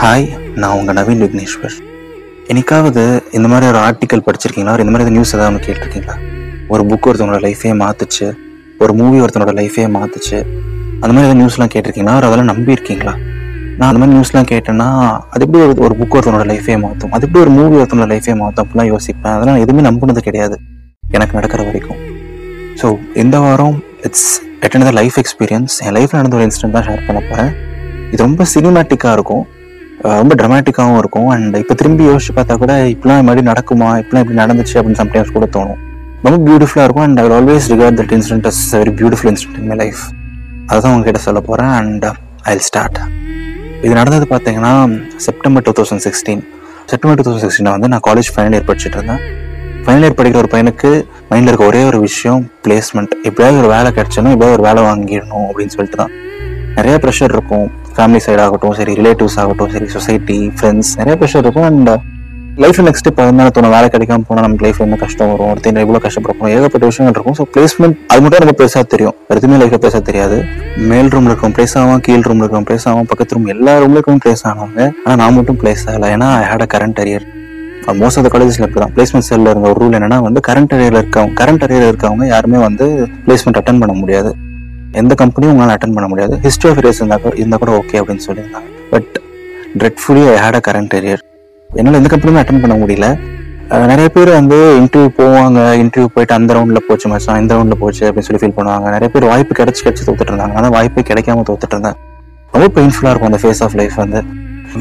Hi நான் உங்கள் நவீன் விக்னேஸ்வர். என்னைக்காவது இந்த மாதிரி ஒரு ஆர்டிக்கல் படிச்சிருக்கீங்களா? ஒரு இந்த மாதிரி நியூஸ் ஏதாவது ஒன்று கேட்டிருக்கீங்களா? ஒரு புக் ஒருத்தவங்களோட லைஃபே மாற்றுச்சு ஒரு மூவி ஒருத்தனோட லைஃபே மாற்றுச்சு அந்த மாதிரி ஏதாவது நியூஸ்லாம் கேட்டிருக்கீங்களா? ஒரு அதெல்லாம் நம்பியிருக்கீங்களா நான் அந்த மாதிரி நியூஸ்லாம் கேட்டேன்னா அது எப்படி ஒரு ஒரு புக் ஒருத்தனோட லைஃபே மாற்றும் அது எப்படி ஒரு மூவி ஒருத்தனோட லைஃபே மாற்றும் அப்படிலாம் யோசிப்பேன். அதெல்லாம் எதுவுமே நம்பினது கிடையாது. எனக்கு நடக்கிற வரைக்கும். ஸோ இந்த வாரம் இட்ஸ் எட் லைஃப் எக்ஸ்பீரியன்ஸ் என் லைஃப்பில் நடந்த ஒரு இன்சிடென்ட் தான் ஷேர் பண்ண போகிறேன் இது ரொம்ப சினிமேட்டிக்காக இருக்கும். ரொம்ப ட்ரமாட்டிக்காகவும் இருக்கும். அண்ட் இப்போ திரும்பி யோசிச்சு பார்த்தா கூட இப்படிலாம் இது மாதிரி நடக்குமா? இப்படிலாம் இப்படி நடந்துச்சு அப்படின்னு சம்டைம்ஸ் கூட தோணும். ரொம்ப பியூட்டிஃபுல்லாக இருக்கும். And I always regard that incident as very beautiful incident in my life அதுதான் உங்ககிட்ட சொல்ல போகிறேன் அண்ட் ஐ ஸ்டார்ட் இது நடந்தது பார்த்தீங்கன்னா September two thousand sixteen September two thousand சிக்ஸ்டீனில் வந்து நான் காலேஜ் ஃபைனல் இயர் படிச்சுட்டு இருந்தேன். ஃபைனல் இயர் படிக்கிற ஒரு பையனுக்கு மைண்டில் இருக்க ஒரே ஒரு விஷயம் பிளேஸ்மெண்ட் எப்படியாவது ஒரு வேலை கிடைச்சணும் எப்படியாவது ஒரு வேலை வாங்கிடணும் அப்படின்னு சொல்லிட்டு தான் நிறைய ப்ரெஷர் இருக்கும். ஃபேமிலி சைடு ஆகட்டும் சரி ரிலேட்டிவ்ஸ் ஆகட்டும் சரி சொசைட்டி ஃப்ரெண்ட்ஸ் நிறைய ப்ரெஷர் இருக்கும். அண்ட் லைஃப் நெக்ஸ்ட் இப்போ என்ன தோணும். வேலை கிடைக்காம போனால் நமக்கு லைஃப் என்ன கஷ்டம் வரும்? ஒருத்தர் எவ்வளோ கஷ்டப்படுறோம் ஏகப்பட்ட விஷயங்கள் இருக்கும். ஸோ பிளேஸ்மெண்ட் அது மட்டும் நமக்கு பெருசாக தெரியும். எதுவுமே லைஃப்ல பெருசாக தெரியாது. மேல் ரூம்ல இருக்கும் பிளேஸ் ஆகும் கீழ் ரூம்ல இருக்கும் பிளேஸ் ஆகும் பக்கத்து ரூம் எல்லா ரூம்ல இருக்கும் பிளேஸ் ஆனவங்க. ஆனால் நான் மட்டும் பிளேஸ் ஆகலை. ஏன்னா I had a current arrear most of the காலேஜஸ்ல இப்படி தான் பிளேஸ்மெண்ட் செல்ல இருந்த ஒரு ரூல் என்னன்னா வந்து கரண்ட் அரியர்ல இருக்கவங்க கரண்ட் அரியரில் இருக்கவங்க யாருமே வந்து பிளேஸ்மெண்ட் அட்டன் பண்ண முடியாது. எந்த கம்பெனியும் உங்களால் அட்டன் பண்ண முடியாது. ஹிஸ்ட்ரி ஆஃப் ரேஸ் இருந்தால் இருந்தால் கூட ஓகே அப்படின்னு சொல்லியிருந்தாங்க. But dreadfully I had a current arrear என்னால் எந்த கம்பெனியுமே அட்டன் பண்ண முடியல. நிறைய பேர் வந்து இன்டர்வியூ போவாங்க இன்டர்வியூ போயிட்டு அந்த ரவுண்டில் போச்சு மச்சான் இந்த ரவுண்டில் போச்சு அப்படின்னு சொல்லி ஃபீல் பண்ணுவாங்க. நிறைய பேர் வாய்ப்பு கிடைச்சி கிடைச்சி தோத்துட்டு இருந்தாங்க. ஆனால் வாய்ப்பே கிடைக்காம தோத்துட்டு இருந்தேன் ரொம்ப பெயின்ஃபுல்லாக இருக்கும் அந்த ஃபேஸ் ஆஃப் லைஃப் வந்து.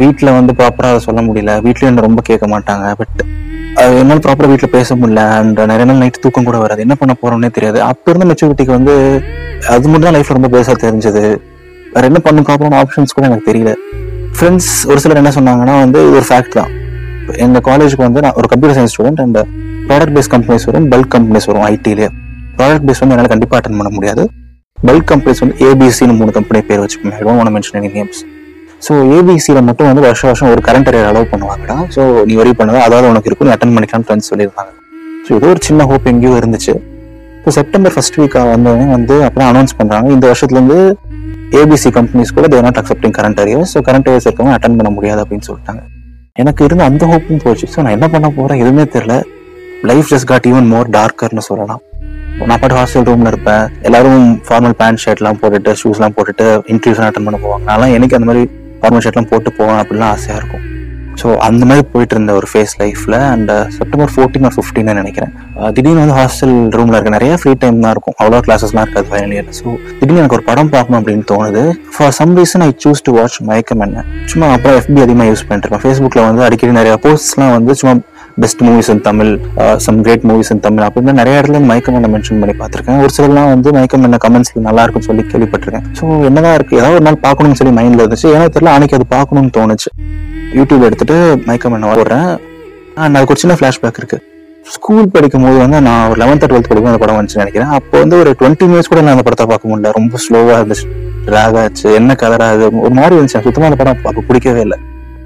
வீட்டில் வந்து ப்ராப்பராக அதை சொல்ல முடியல. வீட்லேயும் என்ன ரொம்ப கேட்க மாட்டாங்க. பட் என்னால் ப்ராப்பராக வீட்டில் பேச முடியல. அண்ட் நிறைய நாள் நைட் தூக்கம் கூட வராது. என்ன பண்ண போறோம்னே தெரியாது. அப்போ இருந்த மெச்சூரிட்டிக்கு வந்து அது மட்டும் தான் லைஃப்ல ரொம்ப பேச தெரிஞ்சது. வேற என்ன பண்ண ப்ராப்பரான ஆப்ஷன்ஸ் கூட எனக்கு தெரியல. ஃப்ரெண்ட்ஸ் ஒரு சிலர் என்ன சொன்னாங்கன்னா வந்து இது ஒரு ஃபேக்ட் தான். எங்க காலேஜுக்கு வந்து நான் ஒரு computer science student and product base companies வரும் பல்க் கம்பெனிஸ் வரும் ஐடிலே ப்ராடக்ட் பேஸ் வந்து என்னால் கண்டிப்பாக அட்டன் பண்ண முடியாது. பல்க் கம்பெனிஸ் வந்து ஏபிசின்னு மூணு கம்பெனி பேர் வச்சுக்கோங்க. I don't mention any names so ஏபிசியில் மட்டும் வந்து வருஷம் வருஷம் ஒரு கரண்ட் அரியர் அலோவ் பண்ணுவாங்கடா. ஸோ நீ வரி பண்ணாத அதாவது உனக்கு இருக்கும் நீ அட்டன் பண்ணிக்கலாம்னு ஃப்ரெண்ட்ஸ் சொல்லியிருந்தாங்க. ஸோ ஏதோ ஒரு சின்ன ஹோப் எங்கேயோ இருந்துச்சு. இப்போ செப்டம்பர் ஃபர்ஸ்ட் வீக்காக வந்தோடனே வந்து அப்புறம் அனௌன்ஸ் பண்ணுறாங்க இந்த வருஷத்துலேருந்து ஏபிசி கம்பெனிஸ் கூட they're not accepting current arrear so current arrears இருக்கவங்க அட்டன் பண்ண முடியாது அப்படின்னு சொல்லிட்டாங்க. எனக்கு இருந்த அந்த ஹோப்பும் போச்சு. ஸோ நான் என்ன பண்ண போகிறேன் எதுவுமே தெரியல. Life just got even more டார்க்கர்னு சொல்லலாம். நான் பாட்டு ஹாஸ்டல் ரூம்ல இருப்பேன். எல்லாரும் ஃபார்மல் பேண்ட் ஷர்ட்லாம் போட்டுட்டு ஷூஸ்லாம் போட்டுட்டு இன்டர்வியூஸ்லாம் அட்டன் பண்ண போவாங்க. நான்லாம் எனக்கு அந்த மாதிரி ஃபார்மல் ஷர்ட்லாம் போட்டு போகணும் அப்படிலாம் ஆசையாக இருக்கும். ஸோ அந்த மாதிரி போயிட்டு இருந்த ஒரு ஃபேஸ் லைஃப்ல and September fourteen or fifteen நினைக்கிறேன். Uh, திடீர்னு வந்து ஹாஸ்டல் ரூம்ல இருக்க நிறைய ஃப்ரீ டைம் தான் இருக்கும். அவ்வளோ கிளாஸஸ்லாம் இருக்காது ஃபைனல் இயர் ஸோ திடீர்னு எனக்கு ஒரு படம் பார்க்கணும் அப்படின்னு தோணுது. For some reason I choose to watch Mayakkam Enna. சும்மா அப்புறம் எஃபி அதிகமாக யூஸ் பண்ணிட்டு இருக்கேன் ஃபேஸ்புக்கில் வந்து அடிக்கடி நிறைய போஸ்ட்லாம் வந்து சும்மா best movies in Tamil some great movies in Tamil அப்படின்னு நிறைய இடத்துல மயக்கம் என்ன மென்ஷன் பண்ணி பார்த்துருக்கேன். ஒரு சிலர்லாம் வந்து மயக்கம் என்ன கமெண்ட்ஸ்ல நல்லா இருக்குன்னு சொல்லி கேள்விப்பட்டிருக்கேன். ஸோ என்னதான் இருக்கு? ஏதாவது ஒரு நாள் பார்க்கணும்னு சொல்லி மைண்ட்ல இருந்துச்சு. ஏன்னா தெரியல அன்னைக்கு அது பார்க்கணும்னு தோணுச்சு. யூடியூப் எடுத்துட்டு மயக்கம் என்ன போடுறேன். அண்ட் அதுக்கு ஒரு சின்ன ஃபிளாஷ்பேக் இருக்கு. ஸ்கூல் படிக்கும் போது வந்து நான் ஒரு லெவன்த் டுவெல்த் படிக்கும் அந்த படம் வந்துச்சு நினைக்கிறேன். அப்போ வந்து ஒரு டுவெண்ட்டி மினிட்ஸ் கூட நான் அந்த படத்தை பார்க்க முடியல. ரொம்ப ஸ்லோவா இருந்துச்சு. ட்ராக் ஆச்சு. என்ன கலரா அது ஒரு மாதிரி இருந்துச்சு. எனக்கு சுத்தமா அந்த படம் பார்க்க பிடிக்கவே இல்லை.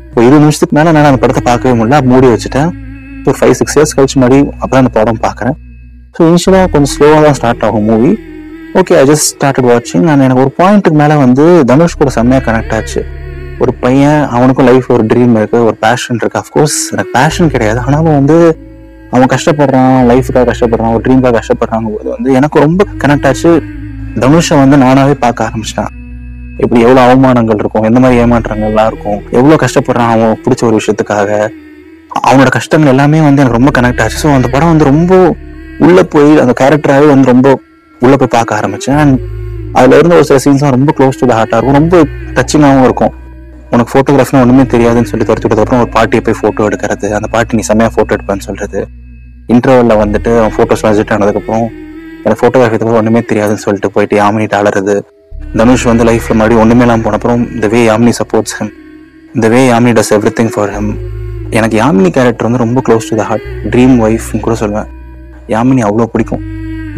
இப்போ இருபது நிமிஷத்துக்கு மேலே நான் அந்த படத்தை பார்க்கவே முடியல. மூடி வச்சுட்டேன். ஒரு ஃபைவ் சிக்ஸ் இயர்ஸ் கழிச்சு மாதிரி அப்புறம் அந்த படம் பார்க்குறேன். ஸோ இனிஷியலாக கொஞ்சம் ஸ்லோவாக தான் ஸ்டார்ட் ஆகும் movie okay I just started வாட்சிங் நான் எனக்கு ஒரு பாயிண்ட்டுக்கு மேலே வந்து தனுஷ் கூட செம்மையாக கனெக்ட் ஆச்சு. ஒரு பையன் அவனுக்கும் லைஃப் ஒரு ட்ரீம் இருக்கு ஒரு பேஷன் இருக்கு. அஃப்கோர்ஸ் எனக்கு பேஷன் கிடையாது. ஆனாலும் வந்து அவன் கஷ்டப்படுறான் லைஃபுக்காக கஷ்டப்படுறான் ஒரு ட்ரீம்காக கஷ்டப்படுறாங்க போது வந்து எனக்கு ரொம்ப கனெக்ட் ஆச்சு. தனுஷை வந்து நானாகவே பார்க்க ஆரம்பிச்சிட்டேன். இப்படி எவ்வளவு அவமானங்கள் இருக்கும் எந்த மாதிரி ஏமாற்றங்கள்லாம் இருக்கும் எவ்வளவு கஷ்டப்படுறான் அவன் பிடிச்ச ஒரு விஷயத்துக்காக. அவனோட கஷ்டங்கள் எல்லாமே வந்து எனக்கு ரொம்ப கனெக்ட் ஆச்சு. ஸோ அந்த படம் வந்து ரொம்ப உள்ள போய் அந்த கேரக்டராகவே வந்து ரொம்ப உள்ள போய் பார்க்க ஆரம்பிச்சேன். அண்ட் அதுல இருந்த ஒரு சில சீன்ஸ்லாம் ரொம்ப க்ளோஸ் டு த ஹார்ட்டாக இருக்கும். ரொம்ப டச்சிங்காகவும் இருக்கும். உனக்கு ஃபோட்டோகிராஃபினா ஒண்ணுமே தெரியாதுன்னு சொல்லி துரத்தி விட்டதுக்கப்புறம் ஒரு பாட்டியை போய் ஃபோட்டோ எடுக்கிறது. அந்த பாட்டி நீ செம்மையாக ஃபோட்டோ எடுப்பேன்னு சொல்றது. இன்டர்வல்ல வந்துட்டு அவன் ஃபோட்டோஸ்லாம் விசிட் ஆனதுக்கப்புறம் எனக்கு ஃபோட்டோகிராஃபி தவிர ஒண்ணுமே தெரியாதுன்னு சொல்லிட்டு போயிட்டு யாமினிட்டு ஆளுறது தனுஷ் வந்து லைஃப்ல மறுபடியும் ஒண்ணுமே இல்லாமல் போன அப்புறம் இந்த வே யாமினி சப்போர்ட்ஸ் ஹிம் இந்த way Yamini does everything for him எனக்கு யாமினி கேரக்டர் வந்து ரொம்ப close to the heart dream ஒய்ஃப்னு கூட சொல்லுவேன் யாமினி அவ்வளோ பிடிக்கும்.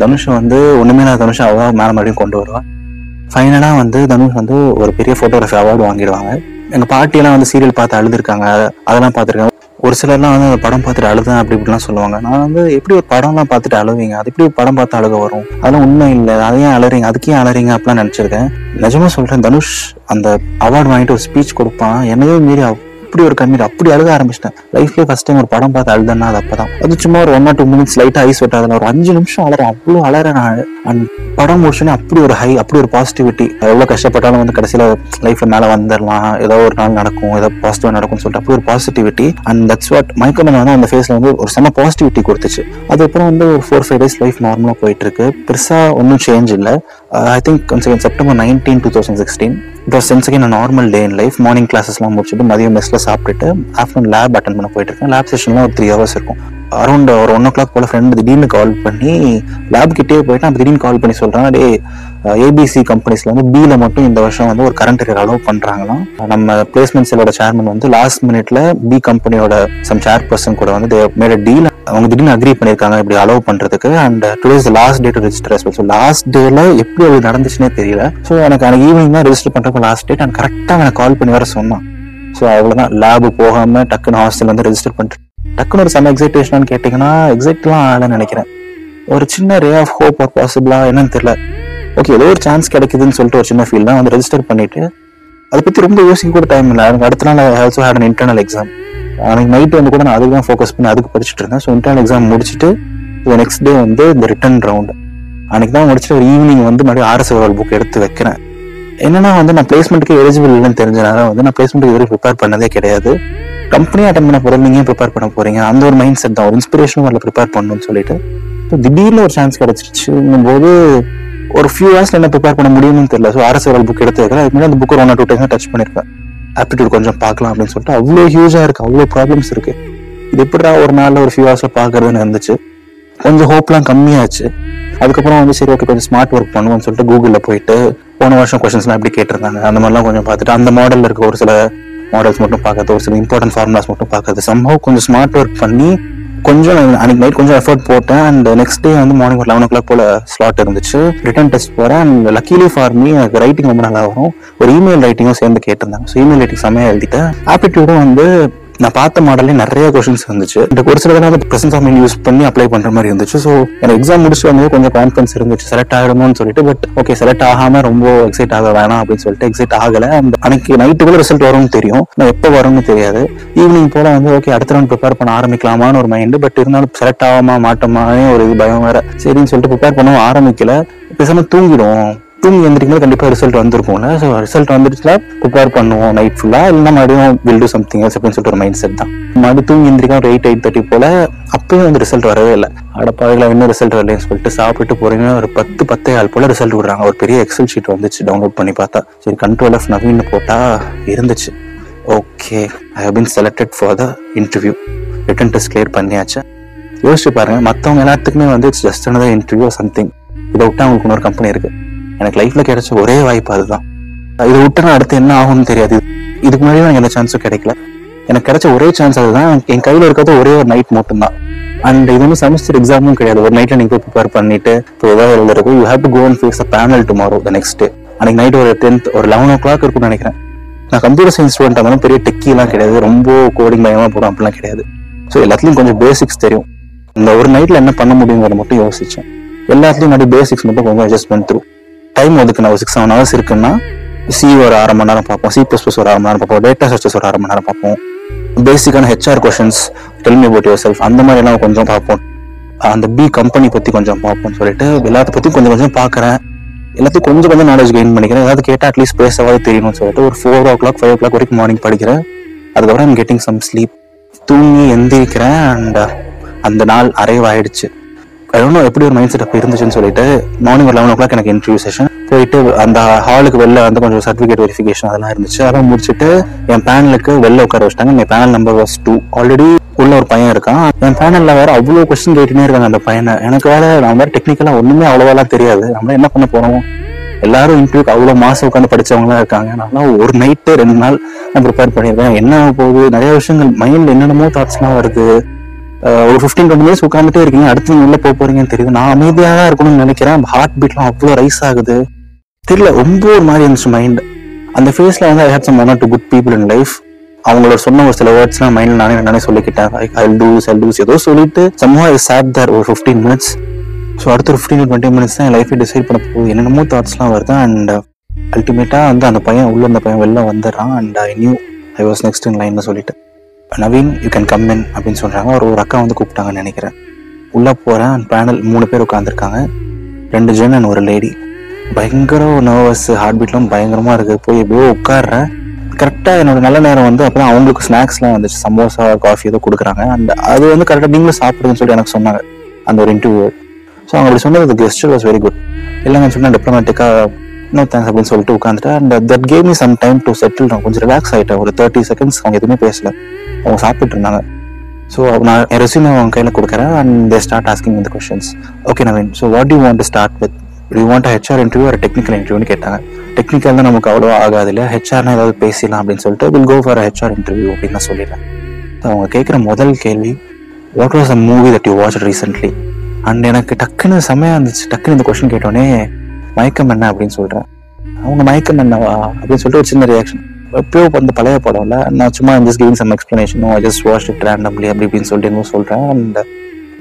தனுஷ் வந்து ஒன்றுமே நான் தனுஷ் அவ்வளோ மேலே மறுபடியும் கொண்டு வருவான் ஃபைனலாக வந்து தனுஷ் வந்து ஒரு பெரிய ஃபோட்டோகிராஃபி அவார்டு வாங்கிடுவாங்க. எங்கள் பாட்டியெல்லாம் வந்து சீரியல் பார்த்து அழுதுருக்காங்க. அதெல்லாம் பார்த்துருக்கேன். ஒரு சிலர்லாம் வந்து அந்த படம் பார்த்துட்டு அழுதேன் அப்படி இப்படிலாம் சொல்லுவாங்க. நான் வந்து எப்படி ஒரு படம்லாம் பார்த்துட்டு அழுவீங்க? அது எப்படி ஒரு படம் பார்த்து அழுக வரும்? அதெல்லாம் உண்மை இல்லை. அதை ஏன் அலறீங்க அதுக்கே அலறீங்க அப்படிலாம் நினச்சிருக்கேன். நிஜமாக சொல்கிறேன் தனுஷ் அந்த அவார்டு வாங்கிட்டு ஒரு ஸ்பீச் கொடுப்பான். என்னையே மீறி அப்படி ஒரு கண்ணீர் அப்படி அழுக ஆரம்பிச்சிட்டேன். லைஃப்ல ஃபர்ஸ்ட் டைம் ஒரு படம் பார்த்து அழுதுன்னா அது அப்பதான். அது சும்மா ஒரு ஒன் ஆர் டூ மினிட்ஸ் லைட்டாக ஐஸ் வெட்டாத ஒரு அஞ்சு நிமிஷம் அலறேன் அவ்வளோ அலறேன் நான். அண்ட் படம் முடிச்சோன்னே அப்படி ஒரு ஹை அப்படி ஒரு பாசிட்டிவிட்டி எவ்வளோ கஷ்டப்பட்டாலும் வந்து கடைசியில் லைஃப் மேலே வந்துடலாம் ஏதோ ஒரு நாள் நடக்கும் ஏதோ பாசிட்டிவாக நடக்கும்னு சொல்லிட்டு அப்படி ஒரு பாசிட்டிவிட்டி அண்ட் தட்ஸ் வாட் மைக்கோமன் வந்து அந்த ஃபேஸில் வந்து ஒரு செம்ம பாசிட்டிவிட்டி கொடுத்துச்சு. அதுக்கப்புறம் வந்து ஒரு ஃபோர் ஃபைவ் டேஸ் லைஃப் நார்மலாக போயிட்டு இருக்கு. பெருசாக ஒன்றும் சேஞ்ச் இல்லை. I think one second September nineteen two thousand sixteen இப்போ sense again normal day in life morning கிளாஸஸ்லாம் முடிச்சுட்டு மதியம் மெஸ்ஸில் சாப்பிட்டுட்டு ஆஃப்டர்நூன் லேப் அட்டன் பண்ண போயிட்டு இருக்கேன். லேப் செஷன்லாம் ஒரு த்ரீ ஹவர்ஸ் இருக்கும். அரௌண்ட் ஒரு ஒன் ஓ கிளாக் போல் ஃப்ரெண்டு திடீர்னு கால் பண்ணி லேப் கிட்டே போயிட்டு நான் திடீர்னு கால் பண்ணி சொல்கிறேன் டே ஏபிசி கம்பெனிஸ்ல வந்து பியில் மட்டும் இந்த வருஷம் வந்து ஒரு கரண்ட் அரியர் அலோவ் பண்ணுறாங்களாம் நம்ம பிளேஸ்மெண்ட் செல்லோட சேர்மன் வந்து லாஸ்ட் மினிட்ல பி கம்பெனியோட சம் சேர் பர்சன் கூட வந்து மேட டீல் அவங்க திடீர்னு அக்ரி பண்ணியிருக்காங்க இப்படி அலோவ் பண்ணுறதுக்கு and today's last day to register so last டேல எப்படி அது நடந்துச்சுன்னே தெரியல. ஸோ எனக்கு அன்னைக்கு ஈவினிங் தான் ரெஜிஸ்டர் பண்ணுறப்ப லாஸ்ட் டேட் அண்ட் கரெக்டாக எனக்கு கால் பண்ணி வர சொன்னான். ஸோ அவ்வளோதான் லேபு போகாமல் டக்குன்னு ஹாஸ்டல் வந்து ரெஜிஸ்டர் பண்ணிட்டு டக்குன்னு ஒரு செம எக்ஸைட்டேஷன் கேட்டிங்கன்னா எக்ஸைட்லாம் ஆகலன்னு நினைக்கிறேன். ஒரு சின்ன ரே ஆஃப் ஹோப் ஆர் பாசிபிளா என்னன்னு தெரியல. ஓகே ஏதோ ஒரு சான்ஸ் கிடைக்குதுன்னு சொல்லிட்டு ஒரு சின்ன ஃபீல் தான் வந்து ரெஜிஸ்டர் பண்ணிட்டு அதை பற்றி ரொம்ப யோசிக்க கூட டைம் இல்லை. எனக்கு அடுத்த நாள் also had an internal exam அன்னைக்கு நைட் வந்து கூட நான் அதுக்கு தான் ஃபோக்கஸ் பண்ணி அதுக்கு படிச்சுட்டு இருந்தேன். ஸோ இன்டர்னல் எக்ஸாம் முடிச்சுட்டு நெக்ஸ்ட் டே வந்து இந்த ரிட்டர்ன் ரவுண்ட் அன்னைக்கு தான் முடிச்சுட்டு ஒரு ஈவினிங் வந்து மறுபடியும் ஆர்எஸ் புக் எடுத்து வைக்கிறேன். என்னன்னா வந்து நான் பிளேஸ்மெண்ட்டுக்கு எலிஜிபிள் இல்லைன்னு தெரிஞ்சனால வந்து நான் பிளேஸ்மெண்ட்டுக்கு இதுவரை ப்ரிப்பேர் பண்ணதே கிடையாது. கம்பெனி அட்டன் பண்ண போறோம் நீங்க ப்ரிப்பேர் பண்ண போறீங்க. அந்த ஒரு மைண்ட் செட் தான். ஒரு இன்ஸ்பிரேஷனும் அதில் ப்ரிப்பேர் பண்ணணும்னு சொல்லிட்டு. இப்போ திடீர்னு ஒரு சான்ஸ் கிடைச்சிருச்சுங்கும் போது ஒரு ஃபியூ ஹவர்ஸ்ல என்ன ப்ரிப்பேர் பண்ண முடியும்னு தெரியல. ஸோ அரசு ஒரு புக் எடுத்து வைக்கிறேன். அதுக்கு முன்னாடி அந்த book one two time touch பண்ணிருக்கேன். ஆப்டிடியூட் கொஞ்சம் பார்க்கலாம் அப்படின்னு சொல்லிட்டு. அவ்வளோ ஹியூஜா இருக்கு. அவ்வளோ ப்ராப்ளம்ஸ் இருக்கு. இது எப்படா ஒரு நாள்ல ஒரு ஃபியூ ஹவர்ஸ்ல பாக்குறதுன்னு இருந்துச்சு. கொஞ்சம் ஹோப்லாம் கம்மியாச்சு. அதுக்கப்புறம் வந்து சரி ஓகே கொஞ்சம் ஸ்மார்ட் ஒர்க் பண்ணுவோம்னு சொல்லிட்டு கூகுளில் போயிட்டு போன வருஷம் கொஷின்ஸ்லாம் எப்படி கேட்டிருந்தாங்க? அந்த மாதிரிலாம் கொஞ்சம் பார்த்துட்டு அந்த மாடலில் இருக்க ஒரு சில மாடல்ஸ் மட்டும் பார்க்கறது ஒரு சில இம்பார்ட்டன்ட் ஃபார்முலாஸ் மட்டும் பார்க்கறது சம்பவம் கொஞ்சம் ஸ்மார்ட் ஒர்க் பண்ணி கொஞ்சம் அன்னைக்கு நைட் கொஞ்சம் எஃபர்ட் போட்டேன். அண்ட் நெக்ஸ்ட் டே வந்து மார்னிங் ஒரு லெவன் ஓ கிளாக் போல ஸ்லாட் இருந்துச்சு. ரிட்டன் டெஸ்ட் போறேன். அண்ட் லக்கிலி ஃபார் மீ எனக்கு ரைட்டிங் ரொம்ப நல்லா வரும். ஒரு இமெயில் ரைட்டிங்கும் சேர்ந்து கேட்டிருந்தாங்க. ஸோ இமெயில் ரைட்டிங் செம்மையாக எழுதிட்டேன். ஆப்டிடியூடும் வந்து நான் பார்த்த மாடலே நிறைய கொஷின்ஸ் இருந்துச்சு. இந்த ஒரு சில தடவை பிரசன்ஸ் ஆஃப் யூஸ் பண்ணி அப்ளை பண்ற மாதிரி இருந்துச்சு. ஸோ எனக்கு எக்ஸாம் முடிச்சு வந்து கொஞ்சம் கான்ஃபிடன்ஸ் இருந்துச்சு. செலக்ட் ஆகிடுமோன்னு சொல்லிட்டு பட் ஓகே செலக்ட் ஆகாம ரொம்ப எக்ஸைட் ஆக வேணாம் அப்படின்னு சொல்லிட்டு எக்ஸைட் ஆகல. அண்ட் அன்னைக்கு நைட்டுக்குள்ள ரிசல்ட் வரும்னு தெரியும். நான் எப்போ வரும்னு தெரியாது. ஈவினிங் போல வந்து ஓகே அடுத்த ரவுண்ட் ப்ரிப்பேர் பண்ண ஆரம்பிக்கலாமான்னு ஒரு மைண்டு பட் இருந்தாலும் செலக்ட் ஆகாமா மாட்டோமானே ஒரு இது பயம் வேற. சரின்னு சொல்லிட்டு ப்ரிப்பேர் பண்ணவும் ஆரம்பிக்கல. பேசாம தூங்கிடும் தூங்கி எந்திரிக்கும் கண்டிப்பாக ரிசல்ட் வந்திருக்கும்ல ஸோ ரிசல்ட் வந்துருச்சுல ப்ரிப்பேர் பண்ணுவோம் நைட் ஃபுல்லாக இல்லைன்னா மறுபடியும் வில் டூ சம்திங் எல்ஸ் அப்படின்னு சொல்லிட்டு ஒரு மைண்ட் செட் தான். மறுபடியும் தூங்கி எந்திரிக்கும் ஒரு எயிட் எயிட் தேர்ட்டி போல் அப்பயும் வந்து ரிசல்ட் வரவே இல்லை. அடப்பாவில இன்னும் ரிசல்ட் வரலன்னு சொல்லிட்டு சாப்பிட்டு போறீங்க ஒரு பத்து பத்தே ஆள் போல ரிசல்ட் விடுறாங்க. ஒரு பெரிய எக்ஸல் ஷீட் வந்துச்சு டவுன்லோட் பண்ணி பார்த்தா. சரி கண்ட்ரோல் ஆஃப் நவீன் போட்டால் இருந்துச்சு. Okay I have been selected for the interview written test clear பண்ணியாச்சு. யோசிச்சு பாருங்க மற்றவங்க எல்லாத்துக்குமே வந்து it's just another interview something இதை விட்டா அவங்களுக்கு இன்னொரு கம்பெனி இருக்குது எனக்கு லைஃப்ல கிடைச்ச ஒரே வாய்ப்பு அதுதான். இதை விட்டு நான் அடுத்து என்ன ஆகும்னு தெரியாது. இதுக்கு முன்னாடி எனக்கு எந்த சான்ஸும் கிடைக்கல. எனக்கு கிடைச்ச ஒரே சான்ஸ் அதுதான். என் கையில இருக்கிறது ஒரே ஒரு நைட் மட்டும்தான். அண்ட் இது வந்து செமஸ்டர் எக்ஸாமும் கிடையாது. ஒரு நைட்ல நீங்க போய் ப்ரிப்பேர் பண்ணிட்டு இப்போ ஏதாவது எழுதுறதுக்கு you have to go and face a panel tomorrow the next day அன்னைக்கு நைட் ஒரு டென்த் ஒரு லெவன் ஓ கிளாக் இருக்கும்னு நினைக்கிறேன். நான் கம்ப்யூட்டர் சயின்ஸ் ஸ்டூடெண்ட் இருந்தாலும் பெரிய டெக்கிலாம் கிடையாது. ரொம்ப கோடிங் பயமா போடும் அப்படிலாம் கிடையாது. ஸோ எல்லாத்துலயும் கொஞ்சம் பேசிக்ஸ் தெரியும். இந்த ஒரு நைட்ல என்ன பண்ண முடியுங்கிறத மட்டும் யோசிச்சேன். எல்லாத்துலயும் மட்டும் பேசிக்ஸ் மட்டும் கொஞ்சம் அட்ஜஸ்ட்மெண்ட் த்ரூ டைம் ஒதுக்குனா நான் ஒரு சிக்ஸ் செவன் ஹவர்ஸ் இருக்குன்னா சி ஒரு அரை மணி நேரம் பார்ப்போம். சி ப்ளஸ் ப்ளஸ் ஒரு அரை மணி நேரம் பார்ப்போம். டேட்டா ஸ்ட்ரக்சர்ஸ் ஒரு அரை மணி நேரம் பார்ப்போம். பேசிக்கான HR questions tell me about yourself அந்த மாதிரி எல்லாம் கொஞ்சம் பார்ப்போம். அந்த பி கம்பெனி பத்தி கொஞ்சம் பார்ப்போம்னு சொல்லிட்டு எல்லாத்த பத்தி கொஞ்சம் கொஞ்சம் பார்க்குறேன். எல்லாத்தையும் கொஞ்சம் கொஞ்சம் நாலேஜ் கெயின் பண்ணிக்கிறேன். ஏதாவது கேட்டால் அட்லீஸ்ட் பேசவாது தெரியணும்னு சொல்லிட்டு ஒரு four o'clock five o'clock வரைக்கும் மார்னிங் படிக்கிறேன். அதுக்கப்புறம் ஐம் கெட்டிங் சம் ஸ்லீப் தூங்கி எந்திரிக்கிறேன் அண்ட் அந்த நாள் அரைவ் ஆயிடுச்சு இன்னும் எப்படி ஒரு மைண்ட் செட் அப்போ இருந்துச்சுன்னு சொல்லிட்டு மார்னிங் ஒரு லெவன் ஓ கிளாக் எனக்கு இன்டர்வியூ செஷன் போயிட்டு அந்த ஹாலுக்கு வெளில வந்து கொஞ்சம் சர்டிஃபிகேட் வெரிஃபிகேஷன் அதெல்லாம் இருந்துச்சு. அதெல்லாம் முடிச்சுட்டு என் பேனலுக்கு வெளில உட்கார வச்சிட்டாங்க. என் panel number was two already உள்ள ஒரு பையன் இருக்கான். என் பேனல்ல வேற அவ்வளோ கொஸ்டின் கேட்டுனே இருக்காங்க அந்த பையனை. எனக்கு வேற நான் வேற டெக்னிக்கலா ஒண்ணுமே அவ்வளோவெல்லாம் தெரியாது. நம்ம என்ன பண்ண போறோம்? எல்லாரும் இன்டர்வியூக்கு அவ்வளோ மாசம் உட்காந்து படிச்சவங்களா இருக்காங்க. நான் ஒரு நைட்டு ரெண்டு நாள் நான் ப்ரிப்பேர் பண்ணியிருக்கேன். என்ன ஆக போகுது? நிறைய விஷயங்கள் மைண்ட் என்னென்னமோ தாட்ஸ்லாம் வருது. ஒரு ஃபிஃப்டீன் டுவெண்ட்டி மினிட்ஸ் உட்காந்துட்டே இருக்கீங்க. அடுத்து நீங்க உள்ள போக போறீங்கன்னு தெரியுது. நான் அமைதியாக தான் இருக்கணும்னு நினைக்கிறேன். ஹார்ட் பீட்லாம் அவ்வளோ ரைஸ் ஆகுது. தெரியல ரொம்ப ஒரு மாதிரி இருந்துச்சு மைண்ட் அந்த ஃபேஸ்ல வந்து I hate someone or two good people in life அவங்களோட சொன்ன ஒரு சில வேர்ட்ஸ்லாம் மைண்டில் நானே நானே சொல்லிக்கிட்டேன். ஐ டூஸ் ஆல் டூஸ் ஏதோ சொல்லிட்டு சம்மா சாப் தர் ஒரு ஃபிஃப்டீன் மினிட்ஸ் ஸோ அடுத்த ஒரு ஃபிஃப்டீன் டுவெண்ட்டி மினிட்ஸ் தான் என் லைஃபை டிசைட் பண்ண போகுது. என்னென்னமோ தாட்ஸ்லாம் வருது. அண்ட் அல்டிமேட்டாக uh, வந்து அந்த பையன் உள்ள அந்த பையன் வெளில வந்துடுறான். And I knew I was next in லைன்னு சொல்லிட்டு. Naveen you can come in அப்படின்னு சொல்கிறாங்க ஒரு ஒரு அக்கா வந்து கூப்பிட்டாங்கன்னு நினைக்கிறேன். உள்ளே போகிறேன் பேனல் மூணு பேர் உட்காந்துருக்காங்க ரெண்டு ஜென் அண்ட் ஒரு லேடி பயங்கர நர்வஸ் ஹார்ட் பீட்லாம் பயங்கரமாக இருக்குது போய் எப்படியோ உட்காடுறேன் கரெக்டாக என்னோட நல்ல நேரம் வந்து அப்போ அவங்களுக்கு ஸ்நாக்ஸ்லாம் வந்துச்சு. சமோசா காஃபி ஏதோ கொடுக்குறாங்க. அண்ட் அது வந்து கரெக்டாக நீங்களும் சாப்பிடுதுன்னு சொல்லி எனக்கு சொன்னாங்க. அந்த ஒரு இன்டர்வியூ ஸோ அவங்க அப்படி சொன்னது கெஸ்டர் வாஸ் வெரி குட் இல்லைங்க சொன்னால் டிப்ளமேட்டிக்காக நோ தேங்க்ஸ் அப்படின்னு சொல்லிட்டு உட்காந்துட்டு and that came is some time to settle நான் கொஞ்சம் ரிலாக்ஸ் ஆகிட்டேன் ஒரு தேர்ட்டி செகண்ட்ஸ் அவங்க எதுவுமே பேசல. அவங்க சாப்பிட்டு இருந்தாங்க ஸோ நான் என் ரெஸ்யூமே அவங்க கையில் கொடுக்குறேன் அண்ட் தே ஸ்டார்ட் ஆஸ்கிங் இந்த questions okay Naveen so what you want start with you want HR interview ஒரு டெக்னிக்கல் இன்டர்வியூன்னு கேட்டாங்க. டெக்னிக்கல் தான் நமக்கு அவ்வளோ ஆகாது இல்லை ஹெச்ஆர்னா ஏதாவது பேசலாம் அப்படின்னு சொல்லிட்டு will go for HR interview அப்படின்னு நான் சொல்லிடுறேன். ஸோ அவங்க கேட்குற முதல் கேள்வி what was a movie that you watch recently and எனக்கு டக்குன்னு செமையா இருந்துச்சு. டக்குன்னு இந்த கொஷின் கேட்டோடனே மயக்கம் என்ன அப்படின்னு சொல்கிறேன் அவங்க மயக்கம் என்னவா அப்படின்னு சொல்லிட்டு ஒரு சின்ன ரியாக்ஷன் எப்பயோ அந்த பழைய படம்ல நான் சும்மா just giving some explanation I just watch it randomly அப்படி இப்படின்னு சொல்லிட்டு இன்னும் சொல்கிறேன் and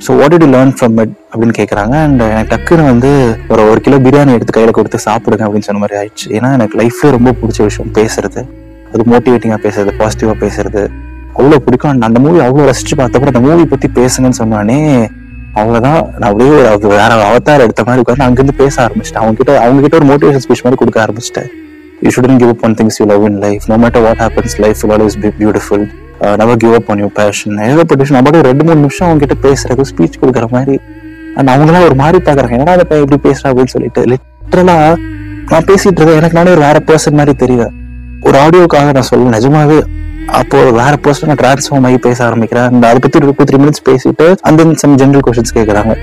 so what to learn from it அப்படின்னு கேட்குறாங்க அண்ட் எனக்கு டக்குன்னு வந்து ஒரு ஒரு கிலோ பிரியாணி எடுத்து கையில் கொடுத்து சாப்பிடுங்க அப்படின்னு சொன்ன மாதிரி ஆயிடுச்சு. ஏன்னா எனக்கு லைஃப்ல ரொம்ப பிடிச்ச விஷயம் பேசுறது. அது மோட்டிவேட்டிங்காக பேசுறது பாசிட்டிவாக பேசுறது. அவ்வளோ பிடிக்கும். அண்ட் அந்த மூவி அவ்வளோ ரசிச்சு பார்த்தப்பறம் அந்த மூவி பற்றி பேசுங்கன்னு சொன்னானே அவ்வளோதான் நான் அப்படியே ஒரு வேற அவதாரம் எடுத்த மாதிரி உட்காந்து அங்கேருந்து பேச ஆரம்பிச்சிட்டேன். அவங்க கிட்ட அவங்க கிட்ட ஒரு மோட்டிவேஷன் ஸ்பீச் மாதிரி கொடுக்க ஆரம்பிச்சிட்டேன். You shouldn't give up one things you love in life no matter what happens life will always be beautiful. Never give up on your passion ஏகப்பட்ட விஷயம் நம்ம ரெண்டு மூணு நிமிஷம் அவங்க கிட்ட பேசுறது ஸ்பீச் கொடுக்குற மாதிரி. அண்ட் அவங்களாம் ஒரு மாதிரி பாக்குறாங்க என்னடா அதை எப்படி இப்படி பேசுறா அப்படின்னு சொல்லிட்டு லிட்டரலா நான் பேசிட்டு இருக்கேன். எனக்கு நானே ஒரு வேற பர்சன் மாதிரி தெரியல. ஒரு ஆடியோக்காக நான் சொல்லுவேன் நிஜமாவே அப்போ வேற பர்சன் டிரான்ஸ்ஃபார்ம் ஆகி பேச ஆரம்பிக்கிறேன். அந்த அதை பத்தி ஒரு டூ த்ரீ மினிட்ஸ் பேசிட்டு அந்த சம் ஜென்ரல் கொஸ்டின்ஸ் கேட்கறாங்க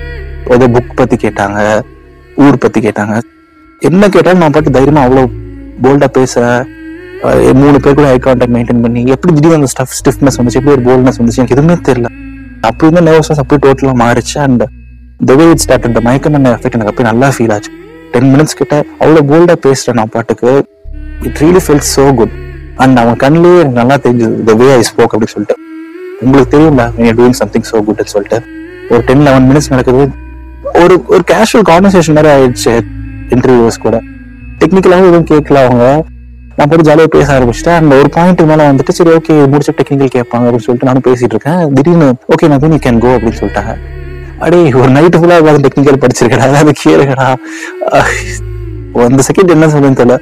ஏதோ புக் பத்தி கேட்டாங்க ஊர் பத்தி கேட்டாங்க. என்ன கேட்டாலும் நான் பாட்டு தைரியமா அவ்வளவு போல்டா பேசுறேன். மூணு பேர் கூட ஐ கான்டாக்ட் மெயின்டைன் பண்ணி எப்படி திடீர்னு அந்த ஸ்டஃப் ஸ்டிஃப்னஸ் வந்துச்சு எப்படி ஒரு போல்ட்னஸ் வந்துச்சு எனக்கு எதுவுமே தெரியல. அப்படி இருந்த நர்வஸ்னஸ் அப்படி டோட்டலாக மாறிச்சு. And the way it start இந்த மயக்கம் என்ன எஃபெக்ட் எனக்கு அப்படியே நல்லா ஃபீல் ஆச்சு. டென் மினிட்ஸ் கிட்ட அவ்வளோ போல்டாக பேசுகிறேன் நான் பாட்டுக்கு. It really feel so good and அவன் கண்ணிலேயே எனக்கு நல்லா தெரிஞ்சது த வே ஐ ஸ்போக் அப்படின்னு சொல்லிட்டு. உங்களுக்கு தெரியும்ல டூயிங் சம்திங் சோ குட்னு சொல்லிட்டு. ஒரு டென் லெவன் மினிட்ஸ் நடக்குது. ஒரு ஒரு கேஷுவல் கான்வர்சேஷன் மாதிரி ஆயிடுச்சு இன்டர்வியூஸ் கூட. டெக்னிக்கலாகவும் எதுவும் கேட்கல அவங்க. நான் போட்டு ஜாலியாக பேச ஆரம்பிச்சிட்டேன். அந்த ஒரு பாயிண்ட் மேலே வந்துட்டு சரி ஓகே முடிச்ச டெக்னிக்கல் கேட்பாங்க அப்படின்னு சொல்லிட்டு நானும் பேசிட்டு இருக்கேன். திடீர்னு ஓகே நான் நீ கேன் கோ அப்படின்னு சொல்லிட்டாங்க. அடே ஒரு நைட்டு ஃபுல்லாக ஏதாவது டெக்னிக்கல் படிச்சிருக்கடா அதாவது கேளுங்கடா. அந்த செகண்ட் என்ன சொல்லுன்னு தெரியல.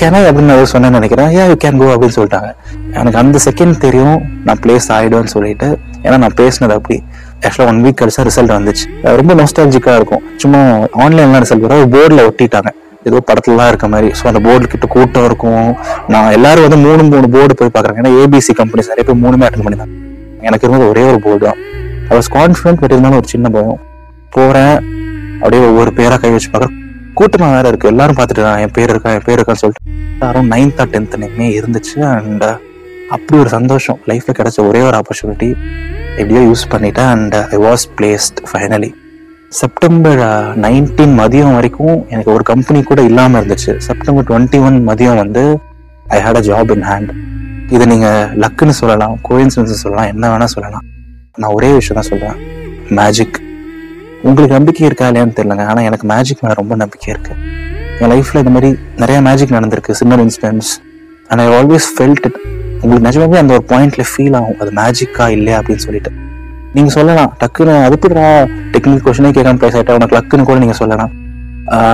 கேனா அப்படின்னு நான் சொன்னேன்னு நினைக்கிறேன். ஏன் யூ கேன் கோ அப்படின்னு சொல்லிட்டாங்க. எனக்கு அந்த செகண்ட் தெரியும். நான் பிளேஸ் ஆகிடுவேன்னு சொல்லிட்டு. ஏன்னா நான் பேசினது அப்படி. ஆக்சுவலாக ஒன் வீக் கழிச்சா ரிசல்ட் வந்துச்சு. அது ரொம்ப நோஸ்டாலஜிக்காக இருக்கும். சும்மா ஆன்லைன்லாம் ரிசல்ட் வர போர்டில் ஒட்டிட்டாங்க. ஏதோ படத்துலலாம் இருக்க மாதிரி. ஸோ அந்த போர்டு கிட்ட கூட்டம் இருக்கும். நான் எல்லாரும் வந்து மூணு மூணு போர்டு போய் பார்க்குறாங்க. ஏன்னா ஏபிசி கம்பெனிஸ் நிறைய பேர் மூணுமே அட்டன் பண்ணிருந்தாங்க எனக்கு இருந்தது ஒரே ஒரு போர்டு தான். ஐ வாஸ் கான்ஃபிடன்ட் பட் இருந்தாலும் ஒரு சின்ன பயம். போகிறேன் அப்படியே ஒவ்வொரு பேராக கை வச்சு பார்க்குறேன். கூட்டமாக வேற இருக்கு. எல்லாரும் பார்த்துட்டு என் பேர் இருக்கா என் பேர் இருக்கான்னு சொல்லிட்டு. எல்லாரும் நைன்த்தா டென்த் நேமே இருந்துச்சு. அண்ட் uh, அப்படி ஒரு சந்தோஷம். லைஃப்பில் கிடைச்ச ஒரே ஒரு ஆப்பர்ச்சுனிட்டி எப்படியோ யூஸ் பண்ணிட்டேன். And I was placed finally September nineteen uh, மதியம் வரைக்கும் எனக்கு ஒரு கம்பெனி கூட இல்லாமல் இருந்துச்சு. செப்டம்பர் டுவெண்ட்டி ஒன் மதியம் வந்து I had a job in hand இது நீங்கள் லக்குன்னு சொல்லலாம் கோயின்சிடன்ஸ் சொல்லலாம் என்ன வேணால் சொல்லலாம். நான் ஒரே விஷயம் தான் சொல்கிறேன் மேஜிக் உங்களுக்கு நம்பிக்கை இருக்கா இல்லையான்னு தெரியலங்க. ஆனால் எனக்கு மேஜிக் மேலே ரொம்ப நம்பிக்கை இருக்குது என் லைஃப்பில் இந்த மாதிரி நிறைய மேஜிக் நடந்திருக்கு. Similar incidents and I always felt it உங்களுக்கு நிஜமாவே அந்த ஒரு பாயிண்ட்ல ஃபீல் ஆகும். அது மேஜிக்கா இல்லையா அப்படின்னு சொல்லிட்டு. நீங்கள் சொல்லலாம். டக்குன்னு அதுக்குடா டெக்னிக்கல் கொஷனே கேட்காம பிளேஸ் உனக்கு லக்குன்னு கூட நீங்கள் சொல்லலாம்.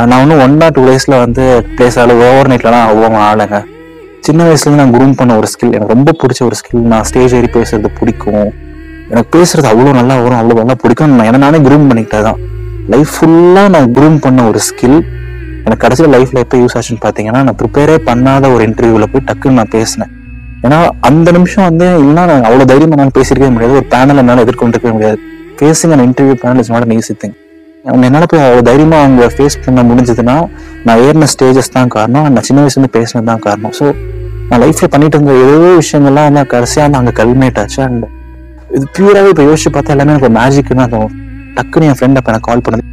நான் ஒன்றும் ஒன் ஆர் டூ டேஸில் வந்து பிளேஸ் ஆகல ஓவர் நைட்லலாம் அவ்வளோ ஆளுங்க. சின்ன வயசுலேருந்து நான் குரூம் பண்ண ஒரு ஸ்கில் எனக்கு ரொம்ப பிடிச்ச ஒரு ஸ்கில் நான் ஸ்டேஜ் ஏறி பேசுறது பிடிக்கும். எனக்கு பேசுறது அவ்வளோ நல்லா வரும் அவ்வளோ நல்லா பிடிக்கும் நான் என்ன நானே குரூம் பண்ணிக்கிட்டதான் லைஃப் ஃபுல்லாக நான் குரூம் பண்ண ஒரு ஸ்கில் எனக்கு கடைசியில் லைஃப்பில் எப்போ யூஸ் ஆச்சுன்னு பார்த்தீங்கன்னா நான் ப்ரிப்பேரே பண்ணாத ஒரு இன்டர்வியூவில் போய் டக்குன்னு நான் பேசினேன். ஏன்னா அந்த நிமிஷம் வந்து இன்னும் நான் அவ்வளோ தைரியமா நான் பேசியிருக்கவே முடியாது. ஒரு பேனல் என்னால் எதிர்கொண்டிருக்கவே முடியாது. Facing and interview panel is not easy thing அவங்க என்னால் போய் அவ்வளோ தைரியமா அவங்க ஃபேஸ் பண்ண முடிஞ்சதுன்னா நான் ஏறின ஸ்டேஜஸ் தான் காரணம். நான் சின்ன வயசுல இருந்து பேசினது தான் காரணம். ஸோ நான் லைஃப்ல பண்ணிட்டு இருந்த ஏதோ விஷயங்கள்லாம் வந்து கடைசியாக வந்து அங்கே கல்மேட் ஆச்சு. அண்ட் இது பியூராகவே இப்போ யோசிச்சு பார்த்தா எல்லாமே எனக்கு மேஜிக்னு அது டக்குன்னு என் ஃப்ரெண்ட் அப்போ எனக்கு கால் பண்ணது.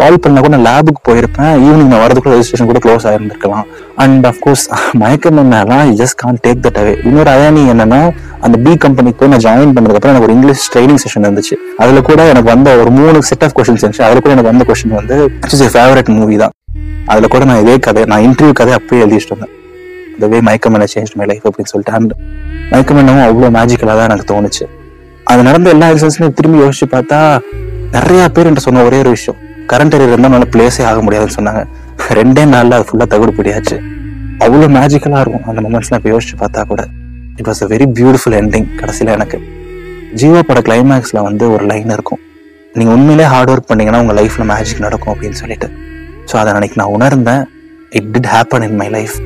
கால் பண்ணா கூட நான் லேபுக்கு போயிருப்பேன். ஈவினிங் நான் வரதுக்குள்ள ரெஜிஸ்ட்ரேஷன் கூட க்ளோஸ் ஆயிருந்திருக்கலாம். அண்ட் அஃப்கோர்ஸ் மயக்கம் என்னலாம் just can't take that away இன்னொரு அயானி என்னன்னா அந்த பி கம்பெனிக்கு போய் நான் ஜாயின் பண்ணதுக்கப்புறம் எனக்கு ஒரு இங்கிலீஷ் ட்ரைனிங் செஷன் இருந்துச்சு. அதுல கூட எனக்கு வந்த ஒரு மூணு செட் ஆஃப் கொஸ்டின்ஸ் இருந்துச்சு. அதுல கூட எனக்கு வந்த கொஸ்டின் வந்து ஃபேவரட் மூவி தான். அதுல கூட நான் இதே கதை நான் இன்டர்வியூ கதை அப்படியே எழுதிட்டு இருந்தேன். இந்த வே மயக்கம் என்ன சேஞ்ச் மை லைஃப் அப்படின்னு சொல்லிட்டு. அண்ட் மயக்கம் என்னவும் அவ்வளோ மேஜிக்கலாக தான் எனக்கு தோணுச்சு. அது நடந்த எல்லா எக்ஸன்ஸ்லையும் திரும்பி யோசிச்சு பார்த்தா நிறைய பேர் என்கிட்ட சொன்ன ஒரே ஒரு விஷயம். கரண்ட் ஏரியர் இருந்தால் நல்ல பிளேஸே ஆக முடியாதுன்னு சொன்னாங்க. ரெண்டே நாளில் அது ஃபுல்லாக தகுடு பிடியாச்சு அவ்வளோ மேஜிக்கலாக இருக்கும் அந்த மூமெண்ட்ஸ்லாம் இப்போ யோசிச்சு பார்த்தா கூட. It was a very beautiful ending கடைசியில் எனக்கு. ஜீவோ பட கிளைமேக்ஸில் வந்து ஒரு லைன் இருக்கும். நீங்கள் உண்மையிலே ஹார்ட் ஒர்க் பண்ணீங்கன்னா உங்கள் லைஃப்பில் மேஜிக் நடக்கும் அப்படின்னு சொல்லிட்டு. ஸோ அதை அன்னைக்கு நான் உணர்ந்தேன். It did happen in my life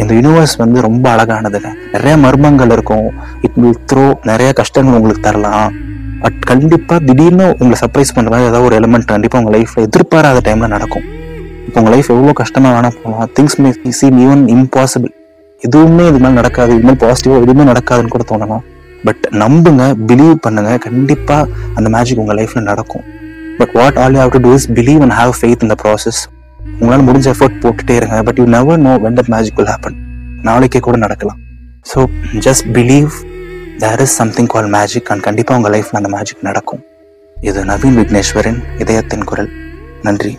இந்த யூனிவர்ஸ் வந்து ரொம்ப அழகானதுங்க. நிறைய மர்மங்கள் இருக்கும். இட் வில் த்ரோ நிறைய கஷ்டங்கள் உங்களுக்கு தரலாம். பட் கண்டிப்பாக திடீர்னு உங்களை சர்ப்ரைஸ் பண்ணுற மாதிரி ஏதாவது ஒரு எலிமெண்ட் கண்டிப்பாக உங்கள் லைஃப்ல எதிர்பாராத டைமில் நடக்கும். இப்போ உங்கள் லைஃப் எவ்வளோ கஷ்டமாக வேணால் போகலாம். Things may seem even impossible எதுவுமே இது மாதிரி நடக்காது. இது மாதிரி பாசிட்டிவாக எதுவுமே நடக்காதுன்னு கூட தோணலாம். பட் நம்புங்க பிலீவ் பண்ணுங்க. கண்டிப்பாக அந்த மேஜிக் உங்கள் லைஃப்பில் நடக்கும். But what all you have to do is believe and have faith இந்த ப்ராசஸ் உங்களால் முடிஞ்ச எஃபர்ட் போட்டுட்டே இருங்க. But you never know when that magic will happen நாளைக்கே கூட நடக்கலாம். So just believe there is something call magic and கண்டிப்பா உங்கள் லைஃப்ல அந்த மேஜிக் நடக்கும். இது நவீன் விக்னேஸ்வரின் இதயத்தின் குரல். நன்றி.